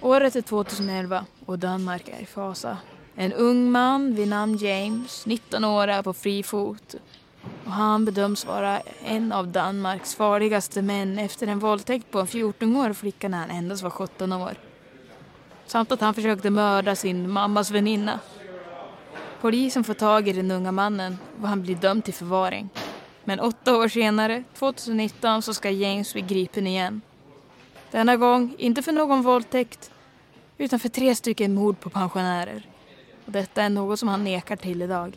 Året är 2011 och Danmark är i fasa. En ung man vid namn James, 19 år, är på fri fot. Och han bedöms vara en av Danmarks farligaste män efter en våldtäkt på en 14-årig flicka när han endast var 17 år. Samt att han försökte mörda sin mammas väninna. Polisen får tag i den unga mannen och han blir dömd till förvaring. Men åtta år senare, 2019, så ska James bli gripen igen. Denna gång inte för någon våldtäkt utan för tre stycken mord på pensionärer. Och detta är något som han nekar till idag.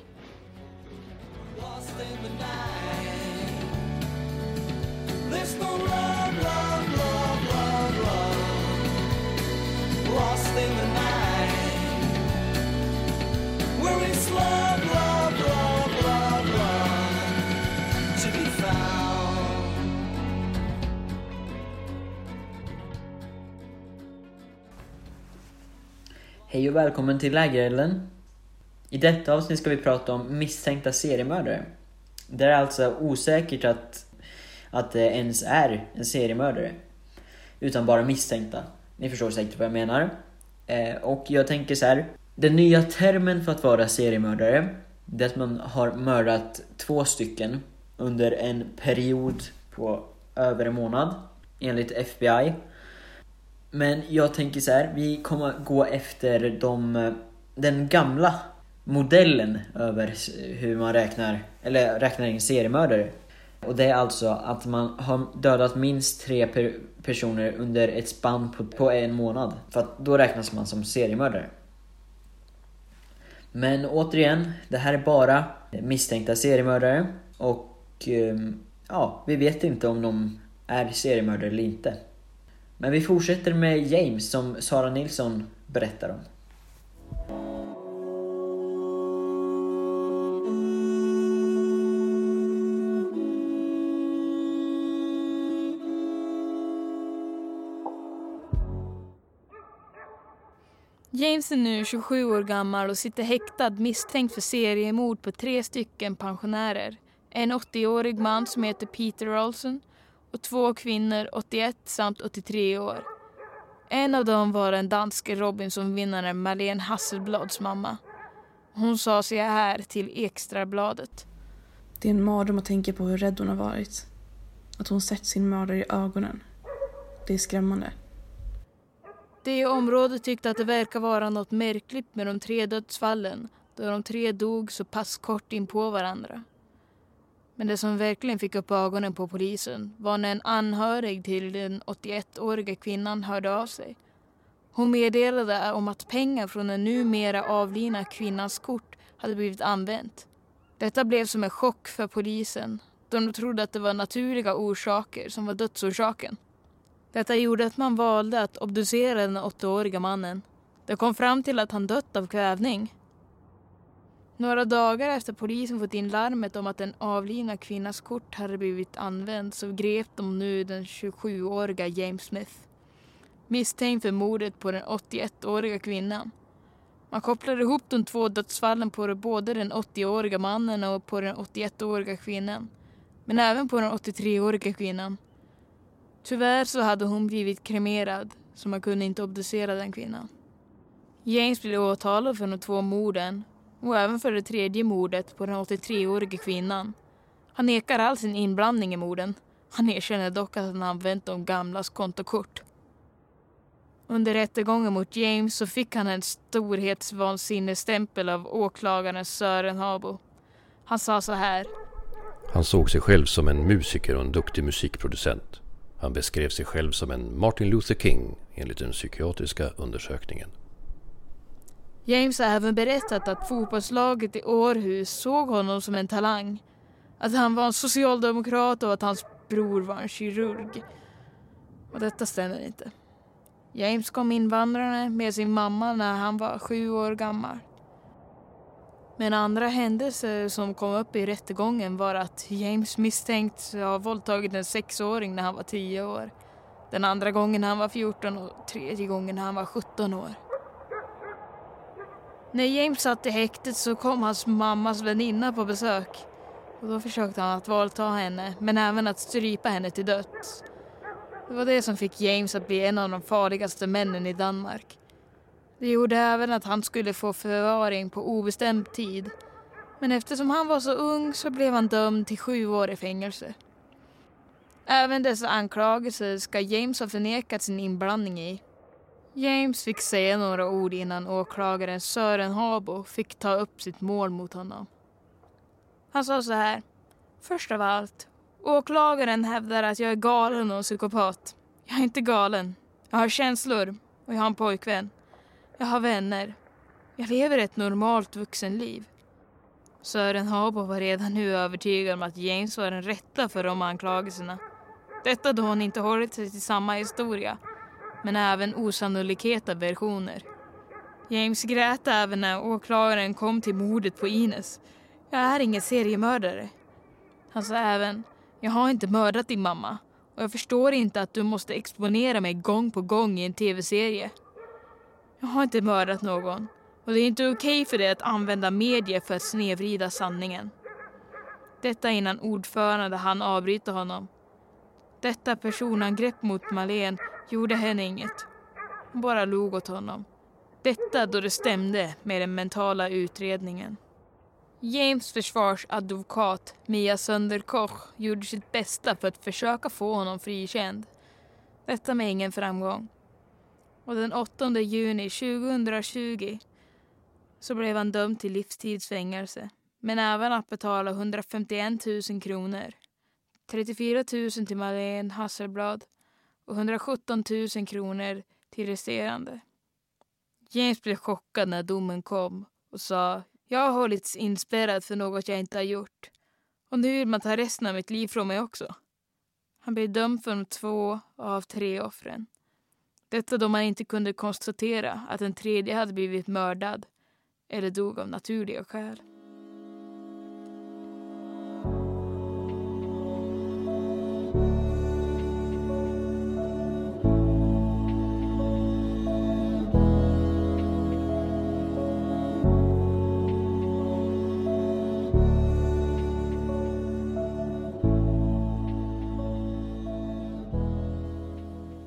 Hej och välkommen till Lägerelden. I detta avsnitt ska vi prata om misstänkta seriemördare. Det är alltså osäkert att, att det ens är en seriemördare. Utan bara misstänkta. Ni förstår säkert vad jag menar. Eh, och jag tänker så här. Den nya termen för att vara seriemördare, det är att man har mördat två stycken under en period på över en månad, enligt FBI. Men jag tänker så här, vi kommer gå efter de, den gamla modellen över hur man räknar, eller räknar in seriemördare. Och det är alltså att man har dödat minst tre per personer under ett spann på, på en månad. För att då räknas man som seriemördare. Men återigen, det här är bara misstänkta seriemördare och ehm, ja, vi vet inte om de är seriemördare eller inte. Men vi fortsätter med James som Sara Nilsson berättar om. James är nu 27 år gammal och sitter häktad misstänkt för seriemord på tre stycken pensionärer. En 80-årig man som heter Peter Olson och två kvinnor, 81 samt 83 år. En av dem var den danske Robinson-vinnaren Marlene Hasselblads mamma. Hon sa sig här till Ekstrabladet. Det är en mardröm att tänka på hur rädd hon har varit. Att hon sett sin mördare i ögonen. Det är skrämmande. Det i området tyckte att det verkar vara något märkligt med de tre dödsfallen då de tre dog så pass kort in på varandra. Men det som verkligen fick upp ögonen på polisen var när en anhörig till den 81-åriga kvinnan hörde av sig. Hon meddelade om att pengar från den numera avlidna kvinnans kort hade blivit använt. Detta blev som en chock för polisen då de trodde att det var naturliga orsaker som var dödsorsaken. Detta gjorde att man valde att obducera den åttaåriga mannen. Det kom fram till att han dött av kvävning. Några dagar efter polisen fått in larmet om att den avlidna kvinnans kort hade blivit använt så grep de nu den 27-åriga James Smith. Misstänkt för mordet på den 81-åriga kvinnan. Man kopplade ihop de två dödsfallen på både den 80-åriga mannen och på den 81-åriga kvinnan. Men även på den 83-åriga kvinnan. Tyvärr så hade hon blivit kremerad så man kunde inte obducera den kvinnan. James blev åtalad för de två morden och även för det tredje mordet på den 83-årige kvinnan. Han nekar all sin inblandning i morden. Han erkänner dock att han använt de gamlas kontokort. Under rättegången mot James så fick han en storhetsvansinnesstämpel av åklagaren Sören Habo. Han sa så här. Han såg sig själv som en musiker och en duktig musikproducent. Han beskrev sig själv som en Martin Luther King enligt den psykiatriska undersökningen. James har även berättat att fotbollslaget i Århus såg honom som en talang. Att han var en socialdemokrat och att hans bror var en kirurg. Och detta stämmer inte. James kom invandrarna med sin mamma när han var sju år gammal. Men andra händelser som kom upp i rättegången var att James misstänkt ha våldtagit en sexåring när han var tio år. Den andra gången när han var 14 och tredje gången när han var 17 år. När James satt i häktet så kom hans mammas väninna på besök. Och då försökte han att våldta henne, men även att strypa henne till döds. Det var det som fick James att bli en av de farligaste männen i Danmark. Det gjorde även att han skulle få förvaring på obestämd tid. Men eftersom han var så ung så blev han dömd till sju år i fängelse. Även dessa anklagelser ska James ha förnekat sin inblandning i. James fick säga några ord innan åklagaren Sören Habo fick ta upp sitt mål mot honom. Han sa så här. Först av allt, åklagaren hävdar att jag är galen och psykopat. Jag är inte galen. Jag har känslor och jag har en pojkvän. Jag har vänner. Jag lever ett normalt vuxenliv. Sören Habo var redan nu övertygad om att James var den rätta för de anklagelserna. Detta då hon inte hållit sig till samma historia, men även osannolika versioner. James grät även när åklagaren kom till mordet på Ines. Jag är ingen seriemördare. Han sa även, jag har inte mördat din mamma och jag förstår inte att du måste exponera mig gång på gång i en tv-serie. Jag har inte mördat någon och det är inte okej för dig att använda medier för att snedvrida sanningen. Detta innan ordförande han avbryta honom. Detta personangrepp mot Malen gjorde henne inget. Hon bara log åt honom. Detta då det stämde med den mentala utredningen. James försvarsadvokat Mia Sönderkoch gjorde sitt bästa för att försöka få honom frikänd. Detta med ingen framgång. Och den 8 juni 2020 så blev han dömd till livstidsfängelse men även att betala 151 000 kronor. 34 000 till Madeleine Hasselblad och 117 000 kronor till resterande. James blev chockad när domen kom och sa jag har hållits inspärrad för något jag inte har gjort och nu vill man ta resten av mitt liv från mig också. Han blev dömd för de två av tre offren. Detta då man inte kunde konstatera att den tredje hade blivit mördad eller dog av naturliga skäl.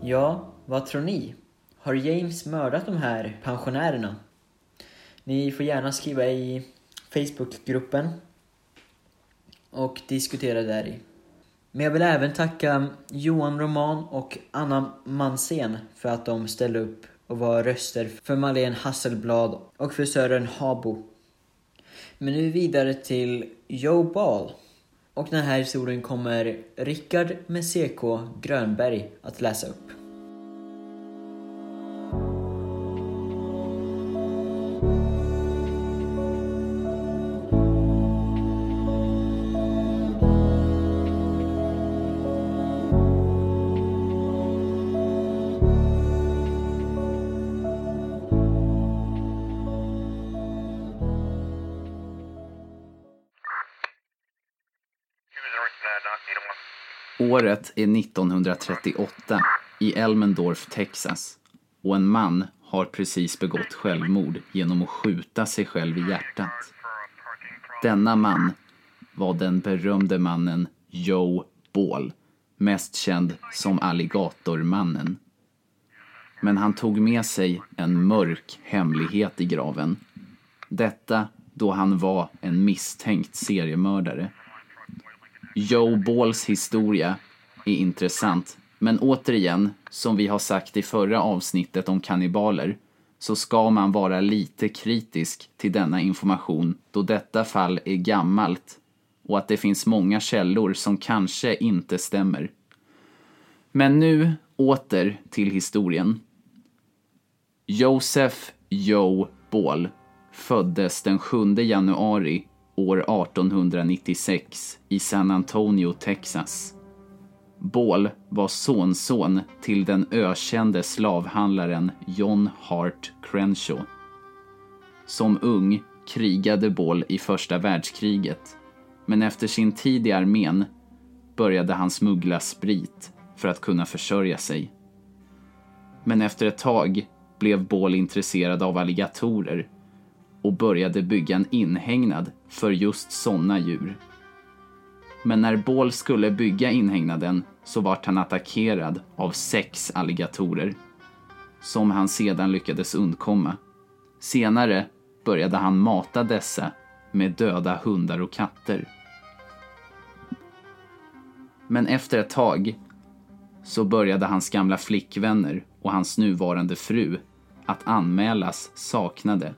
Ja, vad tror ni? Har James mördat de här pensionärerna? Ni får gärna skriva i Facebookgruppen och diskutera där i. Men jag vill även tacka Johan Roman och Anna Mansén för att de ställde upp och var röster för Malene Hasselblad och för Sören Habo. Men nu vidare till Joe Ball. Och den här historien kommer Rickard med CK Grönberg att läsa upp. Året är 1938 i Elmendorf, Texas och en man har precis begått självmord genom att skjuta sig själv i hjärtat. Denna man var den berömde mannen Joe Ball, mest känd som Alligatormannen. Men han tog med sig en mörk hemlighet i graven. Detta då han var en misstänkt seriemördare. Joe Balls historia är intressant, men återigen, som vi har sagt i förra avsnittet om kannibaler, så ska man vara lite kritisk till denna information då detta fall är gammalt och att det finns många källor som kanske inte stämmer. Men nu åter till historien. Joseph Joe Ball föddes den 7 januari år 1896 i San Antonio, Texas. Ball var sonson till den ökände slavhandlaren John Hart Crenshaw. Som ung krigade Ball i första världskriget, men efter sin tid i armén började han smuggla sprit för att kunna försörja sig. Men efter ett tag blev Ball intresserad av alligatorer och började bygga en inhägnad för just sådana djur. Men när Ball skulle bygga inhägnaden så vart han attackerad av sex alligatorer som han sedan lyckades undkomma. Senare började han mata dessa med döda hundar och katter. Men efter ett tag så började hans gamla flickvänner och hans nuvarande fru att anmälas saknade.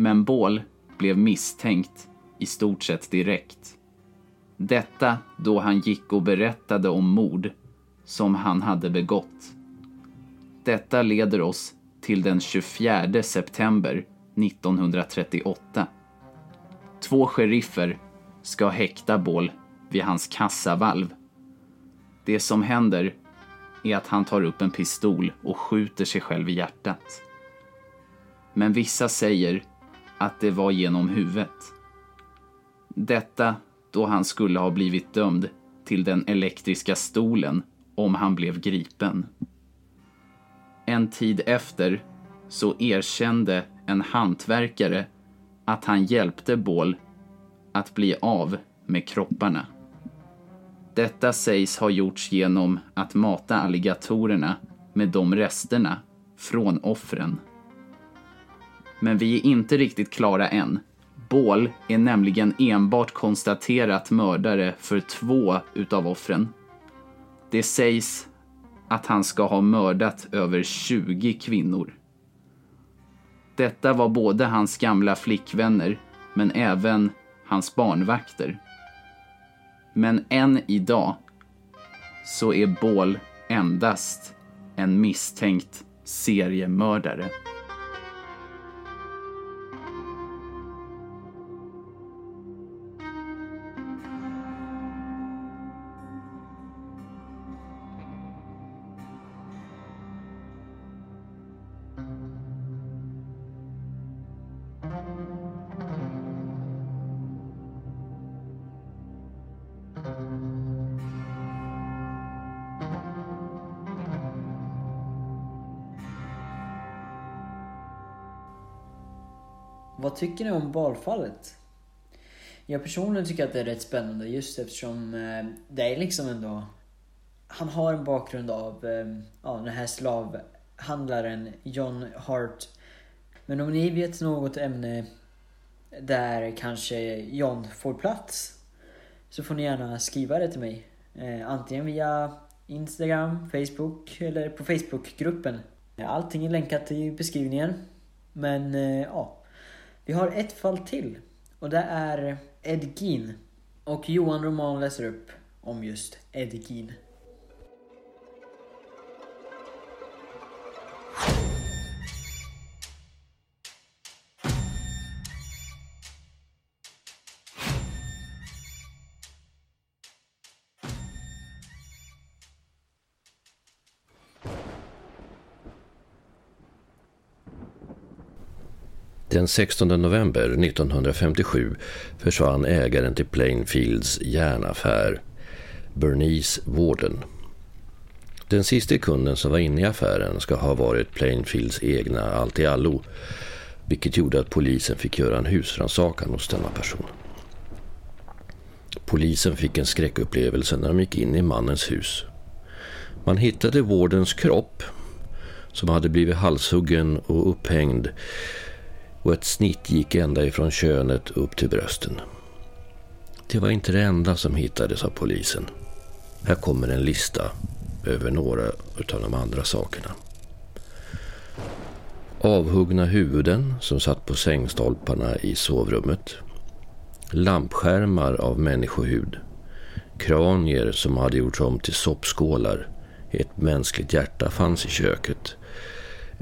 Men Ball blev misstänkt i stort sett direkt. Detta då han gick och berättade om mord som han hade begått. Detta leder oss till den 24 september 1938. Två sheriffer ska häkta Ball vid hans kassavalv. Det som händer är att han tar upp en pistol och skjuter sig själv i hjärtat. Men vissa säger att det var genom huvudet. Detta då han skulle ha blivit dömd till den elektriska stolen om han blev gripen. En tid efter så erkände en hantverkare att han hjälpte Bål att bli av med kropparna. Detta sägs ha gjorts genom att mata alligatorerna med de resterna från offren. Men vi är inte riktigt klara än. Ball är nämligen enbart konstaterat mördare för två utav offren. Det sägs att han ska ha mördat över 20 kvinnor. Detta var både hans gamla flickvänner men även hans barnvakter. Men än idag så är Ball endast en misstänkt seriemördare. Vad tycker ni om valfallet? Jag personligen tycker att det är rätt spännande just eftersom eh, det är liksom ändå... Han har en bakgrund av eh, ja, den här slav handlaren John Hart. Men om ni vet något ämne där kanske John får plats så får ni gärna skriva det till mig. Eh, antingen via Instagram, Facebook eller på Facebookgruppen. Allting är länkat i beskrivningen. Men eh, ja, vi har ett fall till och det är Ed Gein. Och Johan Roman läser upp om just Ed Gein. Den 16 november 1957 försvann ägaren till Plainfields järnaffär, Bernice Warden. Den sista kunden som var inne i affären ska ha varit Plainfields egna Allt-i-allo, vilket gjorde att polisen fick göra en husrannsakan hos denna person. Polisen fick en skräckupplevelse när de gick in i mannens hus. Man hittade Wardens kropp, som hade blivit halshuggen och upphängd och ett snitt gick ända ifrån könet upp till brösten. Det var inte det enda som hittades av polisen. Här kommer en lista över några av de andra sakerna. Avhuggna huvuden som satt på sängstolparna i sovrummet. Lampskärmar av människohud. Kranier som hade gjorts om till soppskålar. Ett mänskligt hjärta fanns i köket.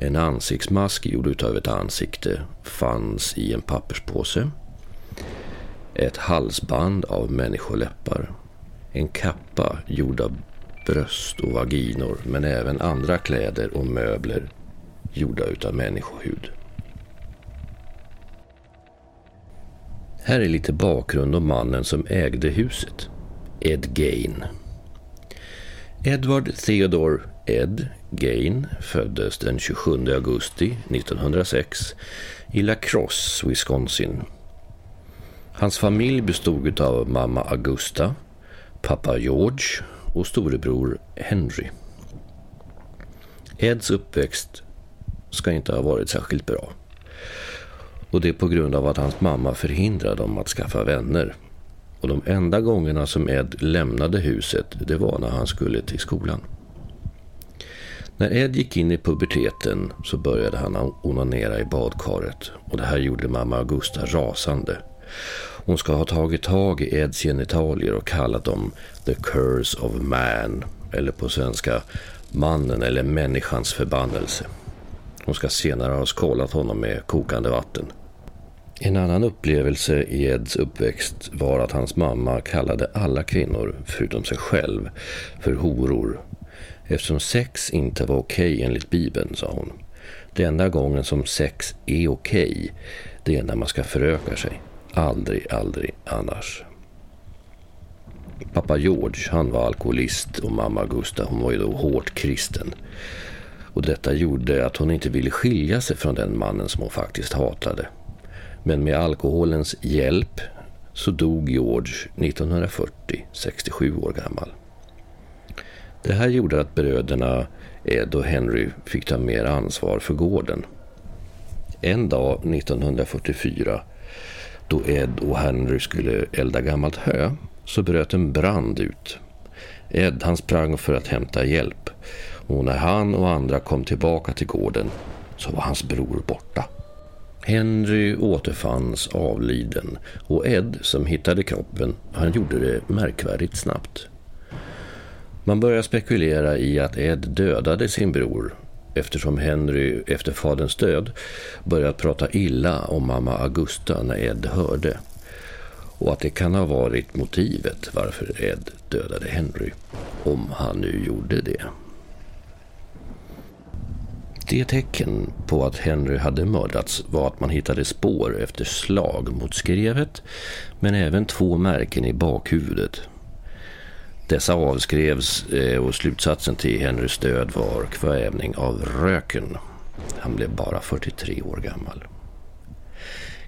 En ansiktsmask gjord utav ett ansikte fanns i en papperspåse. Ett halsband av människoläppar. En kappa gjord av bröst och vaginor men även andra kläder och möbler gjorda utav människohud. Här är lite bakgrund om mannen som ägde huset. Ed Gain. Edward Theodore Ed Gain föddes den 27 augusti 1906 i La Crosse, Wisconsin. Hans familj bestod av mamma Augusta, pappa George och storebror Henry. Eds uppväxt ska inte ha varit särskilt bra. Och det är på grund av att hans mamma förhindrade dem att skaffa vänner. Och de enda gångerna som Ed lämnade huset, det var när han skulle till skolan. När Ed gick in i puberteten så började han onanera i badkaret och det här gjorde mamma Augusta rasande. Hon ska ha tagit tag i Eds genitalier och kallat dem the curse of man, eller på svenska mannen eller människans förbannelse. Hon ska senare ha skålat honom med kokande vatten. En annan upplevelse i Eds uppväxt var att hans mamma kallade alla kvinnor, förutom sig själv, för horor. Eftersom sex inte var okej okay enligt Bibeln, sa hon. Det enda gången som sex är okej, okay, det är när man ska föröka sig. Aldrig, aldrig annars. Pappa George, han var alkoholist och mamma Augusta, hon var ju då hårt kristen. Och detta gjorde att hon inte ville skilja sig från den mannen som hon faktiskt hatade. Men med alkoholens hjälp så dog George 1940, 67 år gammal. Det här gjorde att bröderna Ed och Henry fick ta mer ansvar för gården. En dag 1944 då Ed och Henry skulle elda gammalt hö så bröt en brand ut. Ed han sprang för att hämta hjälp och när han och andra kom tillbaka till gården så var hans bror borta. Henry återfanns avliden och Ed som hittade kroppen, han gjorde det märkvärdigt snabbt. Man börjar spekulera i att Ed dödade sin bror eftersom Henry efter faderns död börjat prata illa om mamma Augusta när Ed hörde och att det kan ha varit motivet varför Ed dödade Henry, om han nu gjorde det. Det tecken på att Henry hade mördats var att man hittade spår efter slag mot skrevet men även två märken i bakhuvudet. Dessa avskrevs eh, och slutsatsen till Henrys död var kvävning av röken. Han blev bara 43 år gammal.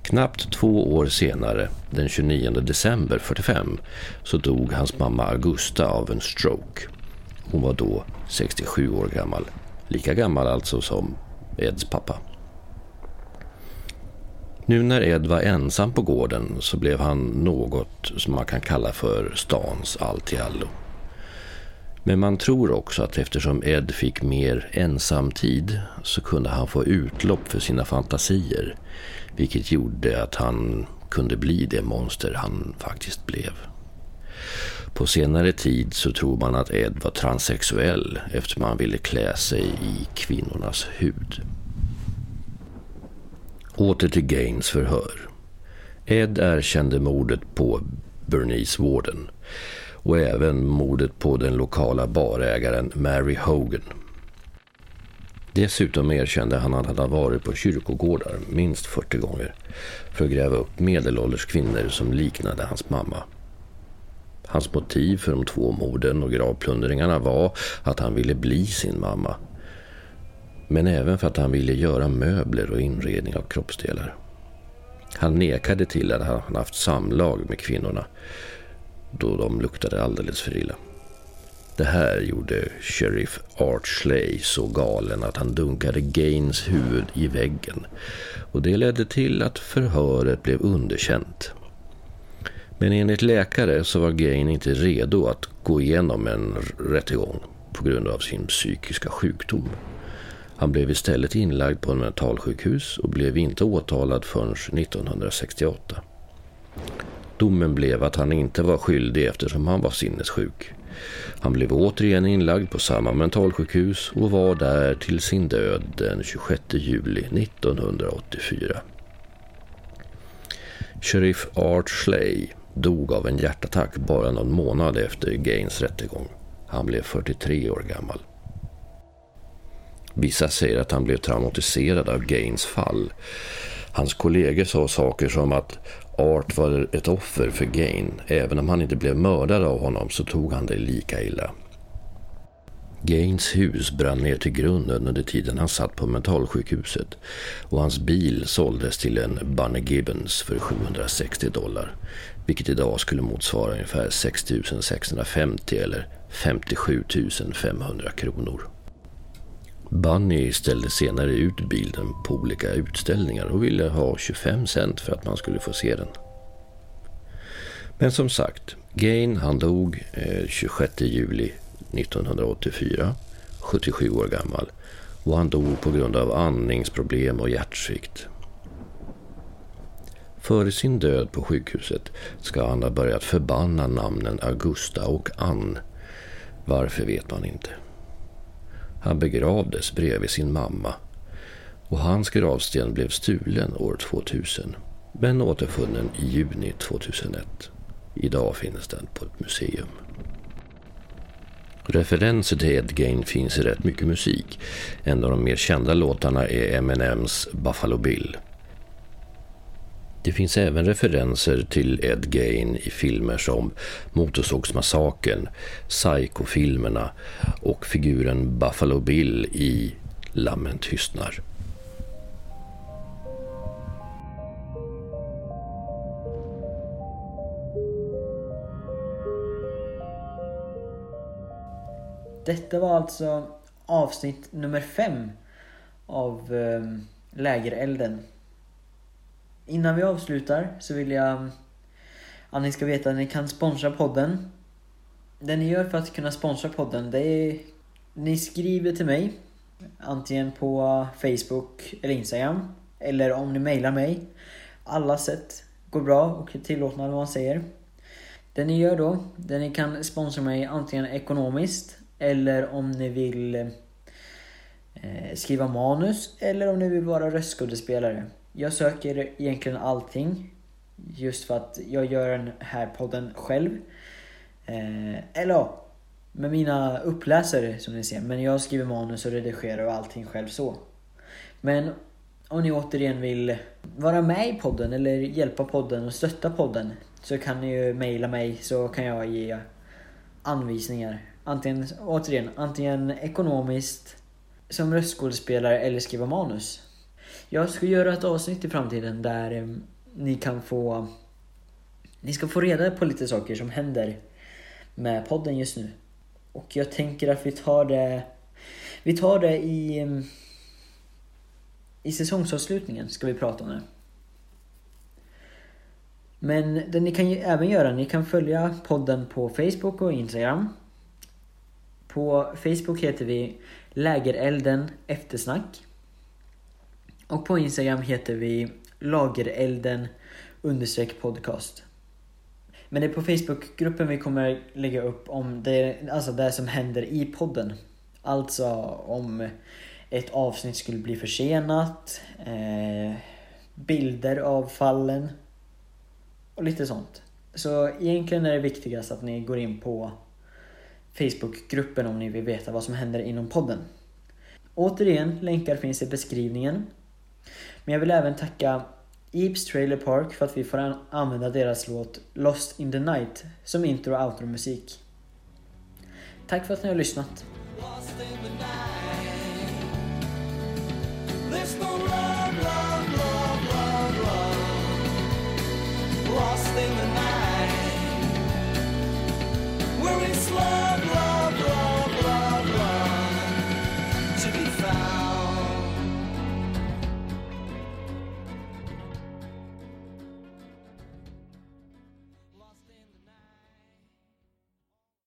Knappt två år senare, den 29 december 45, så dog hans mamma Augusta av en stroke. Hon var då 67 år gammal. Lika gammal alltså som Eds pappa. Nu när Ed var ensam på gården så blev han något som man kan kalla för stans alltiallo. Men man tror också att eftersom Ed fick mer ensamtid så kunde han få utlopp för sina fantasier vilket gjorde att han kunde bli det monster han faktiskt blev. På senare tid så tror man att Ed var transsexuell eftersom han ville klä sig i kvinnornas hud. Åter till Gaines förhör. Ed erkände mordet på Bernice Warden och även mordet på den lokala barägaren Mary Hogan. Dessutom erkände han att han hade varit på kyrkogårdar minst 40 gånger för att gräva upp medelålders kvinnor som liknade hans mamma. Hans motiv för de två morden och gravplundringarna var att han ville bli sin mamma. Men även för att han ville göra möbler och inredning av kroppsdelar. Han nekade till att han haft samlag med kvinnorna då de luktade alldeles för illa. Det här gjorde sheriff Art så galen att han dunkade Gaines huvud i väggen och det ledde till att förhöret blev underkänt. Men enligt läkare så var Gain inte redo att gå igenom en rättegång på grund av sin psykiska sjukdom. Han blev istället inlagd på en mentalsjukhus och blev inte åtalad förrän 1968. Domen blev att han inte var skyldig eftersom han var sinnessjuk. Han blev återigen inlagd på samma mentalsjukhus och var där till sin död den 26 juli 1984. Sheriff Art Schley dog av en hjärtattack bara någon månad efter Gaines rättegång. Han blev 43 år gammal. Vissa säger att han blev traumatiserad av Gaines fall. Hans kollegor sa saker som att Art var ett offer för Gain. Även om han inte blev mördad av honom så tog han det lika illa. Gaines hus brann ner till grunden under tiden han satt på mentalsjukhuset och hans bil såldes till en Bunny Gibbons för 760 dollar, vilket idag skulle motsvara ungefär 6 650 eller 57 500 kronor. Bunny ställde senare ut bilden på olika utställningar och ville ha 25 cent för att man skulle få se den. Men som sagt, Gain han dog eh, 26 juli 1984, 77 år gammal. Och han dog på grund av andningsproblem och hjärtsvikt. Före sin död på sjukhuset ska han ha börjat förbanna namnen Augusta och Ann. Varför vet man inte. Han begravdes bredvid sin mamma och hans gravsten blev stulen år 2000 men återfunnen i juni 2001. Idag finns den på ett museum. Referenser till Edgain finns i rätt mycket musik. En av de mer kända låtarna är Eminems Buffalo Bill. Det finns även referenser till Ed Gain i filmer som Motorsågsmassakern, Psycho-filmerna och figuren Buffalo Bill i Lammen tystnar. Detta var alltså avsnitt nummer fem av eh, Lägerelden. Innan vi avslutar så vill jag mm, att ni ska veta att ni kan sponsra podden. Det ni gör för att kunna sponsra podden det är ni skriver till mig antingen på Facebook eller Instagram eller om ni mejlar mig. Alla sätt går bra och är tillåtna vad man säger. Det ni gör då, det ni kan sponsra mig antingen ekonomiskt eller om ni vill eh, skriva manus eller om ni vill vara röstskådespelare. Jag söker egentligen allting. Just för att jag gör den här podden själv. Eh, eller ja, med mina uppläsare som ni ser. Men jag skriver manus och redigerar och allting själv så. Men om ni återigen vill vara med i podden eller hjälpa podden och stötta podden så kan ni ju mejla mig så kan jag ge anvisningar. Antingen, återigen, antingen ekonomiskt, som röstskådespelare eller skriva manus. Jag ska göra ett avsnitt i framtiden där eh, ni kan få... Ni ska få reda på lite saker som händer med podden just nu. Och jag tänker att vi tar det... Vi tar det i... Eh, I säsongsavslutningen ska vi prata om det. Men det ni kan ju även göra, ni kan följa podden på Facebook och Instagram. På Facebook heter vi Lägerelden Eftersnack. Och på Instagram heter vi Lagerelden understreck podcast. Men det är på Facebookgruppen vi kommer lägga upp om det, alltså det som händer i podden. Alltså om ett avsnitt skulle bli försenat, eh, bilder av fallen och lite sånt. Så egentligen är det viktigast att ni går in på Facebookgruppen om ni vill veta vad som händer inom podden. Återigen, länkar finns i beskrivningen. Men jag vill även tacka Eeps Trailer Park för att vi får använda deras låt Lost in the Night som intro och outro-musik. Tack för att ni har lyssnat. lost in the night. We're in slow.